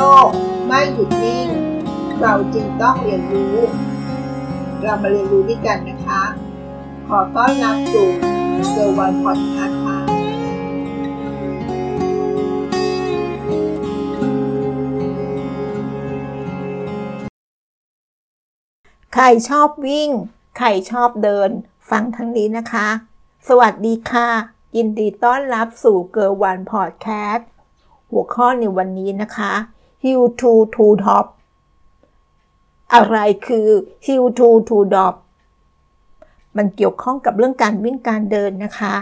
โลกไม่หยุดนิ่ง เราจึงต้องเรียนรู้ เรามาเรียนรู้ด้วยกันนะคะ ขอต้อนรับสู่เกิร์วันพอดคาส์ค่ะใครชอบวิ่ง ใครชอบเดิน ฟังทางนี้นะคะ สวัสดีค่ะ ยินดีต้อนรับสู่เกิร์วันพอดแคสต์หัวข้อในวันนี้นะคะ Hill to to top อะไรคือ Hill to to top มันเกี่ยวข้องกับเรื่องการวิ่งการเดินนะคะ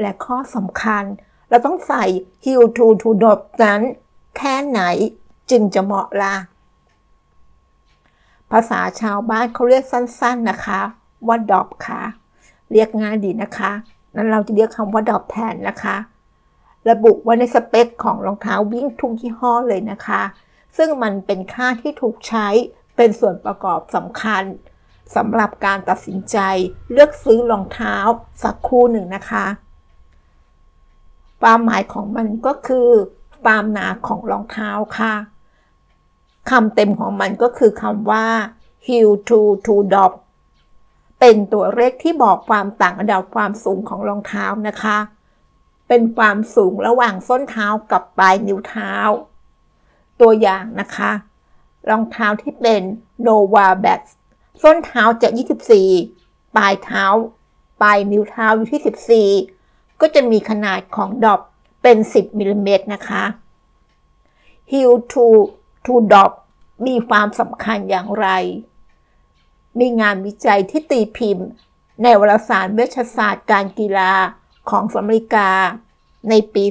และข้อสำคัญเราต้องใส่ Hill to to top นั้นแค่ไหนจึงจะเหมาะล่ะภาษาชาวบ้านเขาเรียกสั้น ๆนะคะ ว่าดอบค่ะ เรียกง่ายดีนะคะ นั้นเราจะเรียกคำว่าดอบแทนนะคะ ระบุไว้ในสเปคของรองเท้าวิ่งทุกยี่ห้อเลยนะคะ ซึ่งมันเป็นค่าที่ถูกใช้เป็นส่วนประกอบสำคัญสำหรับการตัดสินใจเลือกซื้อรองเท้าสักคู่หนึ่งนะคะ ความหมายของมันก็คือความหนาของรองเท้าค่ะคำเต็มของมันก็คือคำว่า heel to to drop เป็นตัวเลขที่บอกความต่างระดับความสูงของรองเท้านะคะ เป็นความสูงระหว่างส้นเท้ากับปลายนิ้วเท้า ตัวอย่างนะคะ รองเท้าที่เป็น Nova b a t ส้นเท้าจะ 24 ปลายเท้า ปลายนิ้วเท้าอยู่ที่ 14 ก็จะมีขนาดของดอบเป็น 10มิลลิเมตรนะคะ Heel to to dop มีความสำคัญอย่างไร มีงานวิจัยที่ตีพิมพ์ ในวารสารเวชศาสตร์การกีฬาของสหรัฐอเมริกา ในปี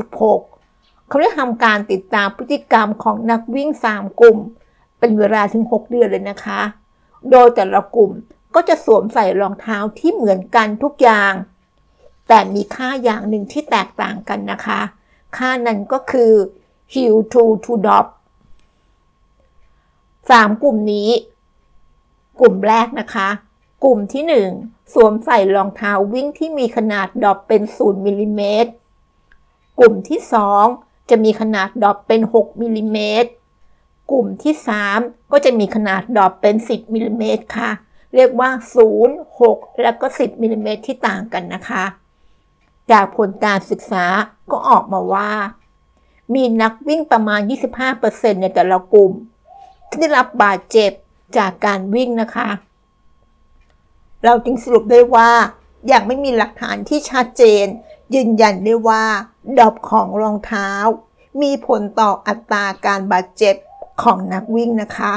2016 เขาได้ทำการติดตามพฤติกรรมของนักวิ่ง 3 กลุ่ม เป็นเวลาถึง 6 เดือนเลยนะคะ โดยแต่ละกลุ่มก็จะสวมใส่รองเท้าที่เหมือนกันทุกอย่าง แต่มีค่าอย่างหนึ่งที่แตกต่างกันนะคะ ค่านั้นก็คือ heel to to drop 3กลุ่มนี้ กลุ่มแรกนะคะ กลุ่มที่ 1 สวมใส่รองเท้าวิ่งที่มีขนาดดอบเป็น 0มิลิเมตรกลุ่มที่ 2 จะมีขนาดดอบเป็น 6มิลิเมตรกลุ่มที่ 3 ก็จะมีขนาดดอบเป็น 10มิลิเมตรค่ะ เรียกว่า 0 6 และก็ 10มิลิเมตรที่ต่างกันนะคะ จากผลการศึกษาก็ออกมาว่า มีนักวิ่งประมาณ 25%ในแต่ละกลุ่ม ที่ได้รับบาดเจ็บจากการวิ่งนะคะ เราจึงสรุปได้ว่าย่างไม่มีหลักฐานที่ชัดเจน ยืนยันได้ว่า ดอบของรองเท้า มีผลต่ออัตราการบาดเจ็บของนักวิ่งนะคะ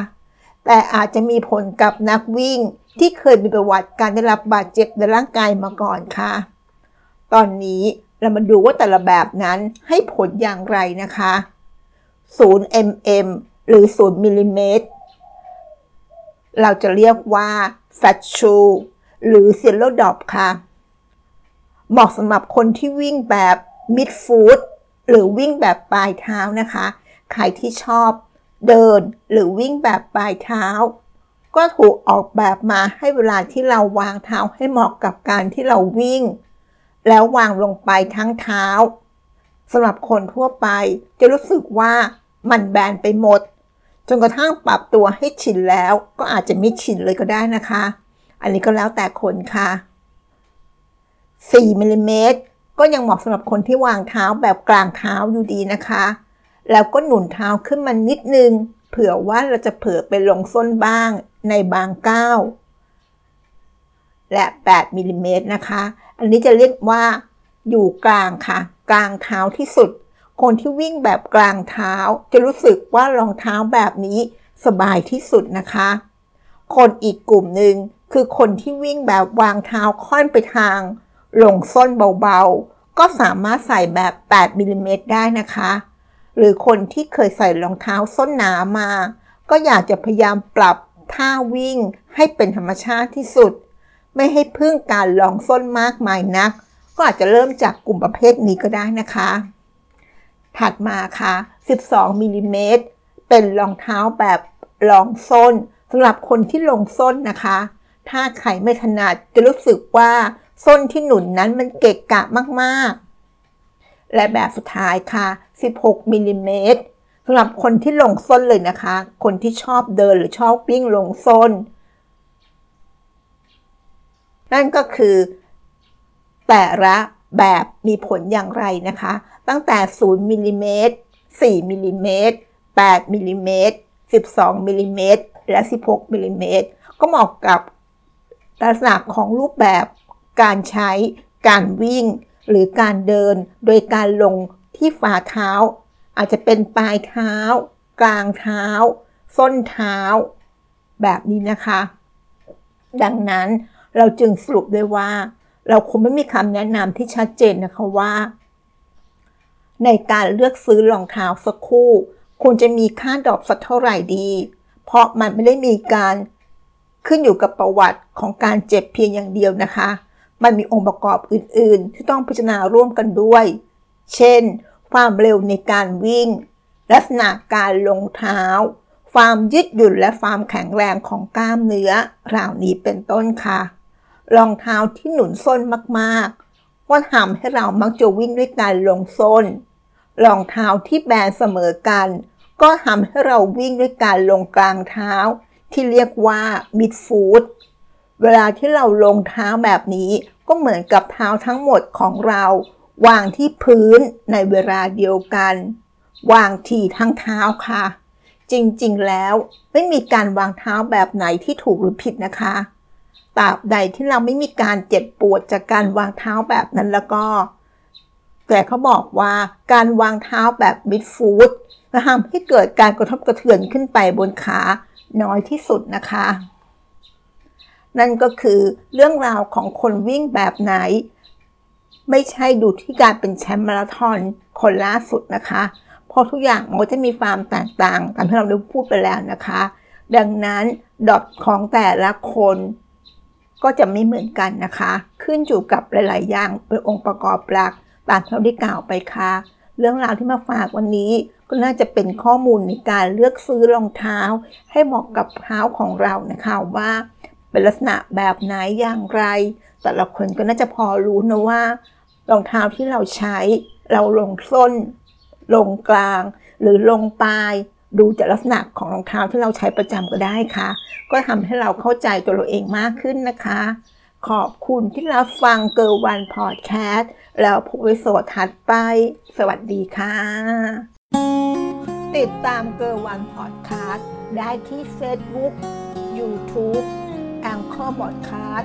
แต่อาจจะมีผลกับนักวิ่งที่เคยมีประวัติการได้รับบาดเจ็บในร่างกายมาก่อนค่ะ ตอนนี้เรามาดูว่าแต่ละแบบนั้นให้ผลอย่างไรนะคะ 0 mm หรือ 0มิลลิเมตร เราจะเรียกว่า flat shoe หรือ zero drop ค่ะ เหมาะสำหรับคนที่วิ่งแบบ midfoot หรือวิ่งแบบปลายเท้านะคะ ใครที่ชอบเดินหรือวิ่งแบบปลายเท้า ก็ถูกออกแบบมาให้เวลาที่เราวางเท้าให้เหมาะกับการที่เราวิ่ง แล้ววางลงไปทั้งเท้าสำหรับคนทั่วไปจะรู้สึกว่ามันแบนไปหมด จนกระทั่งปรับตัวให้ชินแล้วก็อาจจะไม่ชินเลยก็ได้นะคะ อันนี้ก็แล้วแต่คนค่ะ4มิลิเมตร ก็ยังเหมาะสำหรับคนที่วางเท้าแบบกลางเท้าอยู่ดีนะคะ แล้วก็หนุนเท้าขึ้นมานิดนึง เผื่อว่าเราจะเผื่อไปลงส้นบ้างในบางก้าวและ 8มิลิเมตรนะคะ อันนี้จะเรียกว่าอยู่กลางค่ะ กลางเท้าที่สุด คนที่วิ่งแบบกลางเท้า จะรู้สึกว่ารองเท้าแบบนี้สบายที่สุดนะคะ คนอีกกลุ่มหนึ่งคือคนที่วิ่งแบบวางเท้าค่อนไปทาง ลงส้นเบาๆ ก็สามารถใส่แบบ 8มิลิเมตรได้นะคะ หรือคนที่เคยใส่รองเท้าส้นหนามา ก็อยากจะพยายามปรับท่าวิ่งให้เป็นธรรมชาติที่สุด ไม่ให้พึ่งการลองส้นมากมายนัก ก็อาจจะเริ่มจากกลุ่มประเภทนี้ก็ได้นะคะ ถัดมาค่ะ 12มิลิเมตรเป็นรองเท้าแบบรองส้นสำหรับคนที่ลงส้นนะคะ ถ้าใครไม่ถนัดจะรู้สึกว่า ส้นที่หนุนนั้นมันเกะกะมากๆ และแบบสุดท้ายค่ะ 16มิลิเมตรสำหรับคนที่ลงส้นเลยนะคะ คนที่ชอบเดินหรือชอบวิ่งลงส้น นั่นก็คือ แต่ละแบบมีผลอย่างไรนะคะ ตั้งแต่ 0มิลลิเมตร4มิลลิเมตร8มิลลิเมตร12มิลลิเมตรและ 16มิลลิเมตรก็เหมาะกับลักษณะของรูปแบบ การใช้ การวิ่ง หรือการเดิน โดยการลงที่ฝ่าเท้า อาจจะเป็นปลายเท้า กลางเท้า ส้นเท้า แบบนี้นะคะ ดังนั้นเราจึงสรุปได้ว่า เราคงไม่มีคำแนะนำที่ชัดเจนนะคะว่า ในการเลือกซื้อรองเท้าสักคู่ควรจะมีค่าดอกสักเท่าไหร่ดี เพราะมันไม่ได้มีการขึ้นอยู่กับประวัติของการเจ็บเพียงอย่างเดียวนะคะ มันมีองค์ประกอบอื่น ๆ ที่ต้องพิจารณาร่วมกันด้วย เช่น ความเร็วในการวิ่ง ลักษณะการลงเท้า ความยืดหยุ่นและความแข็งแรงของกล้ามเนื้อเหล่านี้เป็นต้นค่ะ รองเท้าที่หนุนส้นมากๆ ก็ทำให้เรามักจะวิ่งด้วยการลงส้น รองเท้าที่แบนเสมอกัน ก็ทำให้เราวิ่งด้วยการลงกลางเท้า ที่เรียกว่า mid foot เวลาที่เราลงเท้าแบบนี้ ก็เหมือนกับเท้าทั้งหมดของเรา วางที่พื้นในเวลาเดียวกัน วางทีทั้งเท้าค่ะ จริงๆแล้วไม่มีการวางเท้าแบบไหนที่ถูกหรือผิดนะคะตราบใดที่เราไม่มีการเจ็บปวดจากการวางเท้าแบบนั้นแล้วก็ แต่เขาบอกว่าการวางเท้าแบบมิดฟูดจะทำให้เกิดการกระทบกระเทือนขึ้นไปบนขาน้อยที่สุดนะคะ นั่นก็คือเรื่องราวของคนวิ่งแบบไหน ไม่ใช่ดูที่การเป็นแชมป์มาราธอนคนล่าสุดนะคะ เพราะทุกอย่างมันจะมีความแตกต่างตามที่เราได้พูดไปแล้วนะคะ ดังนั้นดอทของแต่ละคนก็จะไม่เหมือนกันนะคะ ขึ้นอยู่กับหลาย ๆ อย่างเป็นองค์ประกอบหลักตามที่เราได้กล่าวไปค่ะ เรื่องราวที่มาฝากวันนี้ก็น่าจะเป็นข้อมูลในการเลือกซื้อรองเท้า ให้เหมาะกับเท้าของเรานะคะว่า เป็นลักษณะแบบไหนอย่างไร แต่ละคนก็น่าจะพอรู้นะว่ารองเท้าที่เราใช้เราลงส้น ลงกลาง หรือลงปลาย ดูจากลักษณะของรองเท้าที่เราใช้ประจำก็ได้ค่ะ ก็ทำให้เราเข้าใจตัวเราเองมากขึ้นนะคะ ขอบคุณที่รับฟังเกิร์วันพอดแคสต์แล้วพบกัน episode ถัดไป สวัสดีค่ะ ติดตามเกิร์วันพอดแคสต์ได้ที่ Facebook YouTube podcast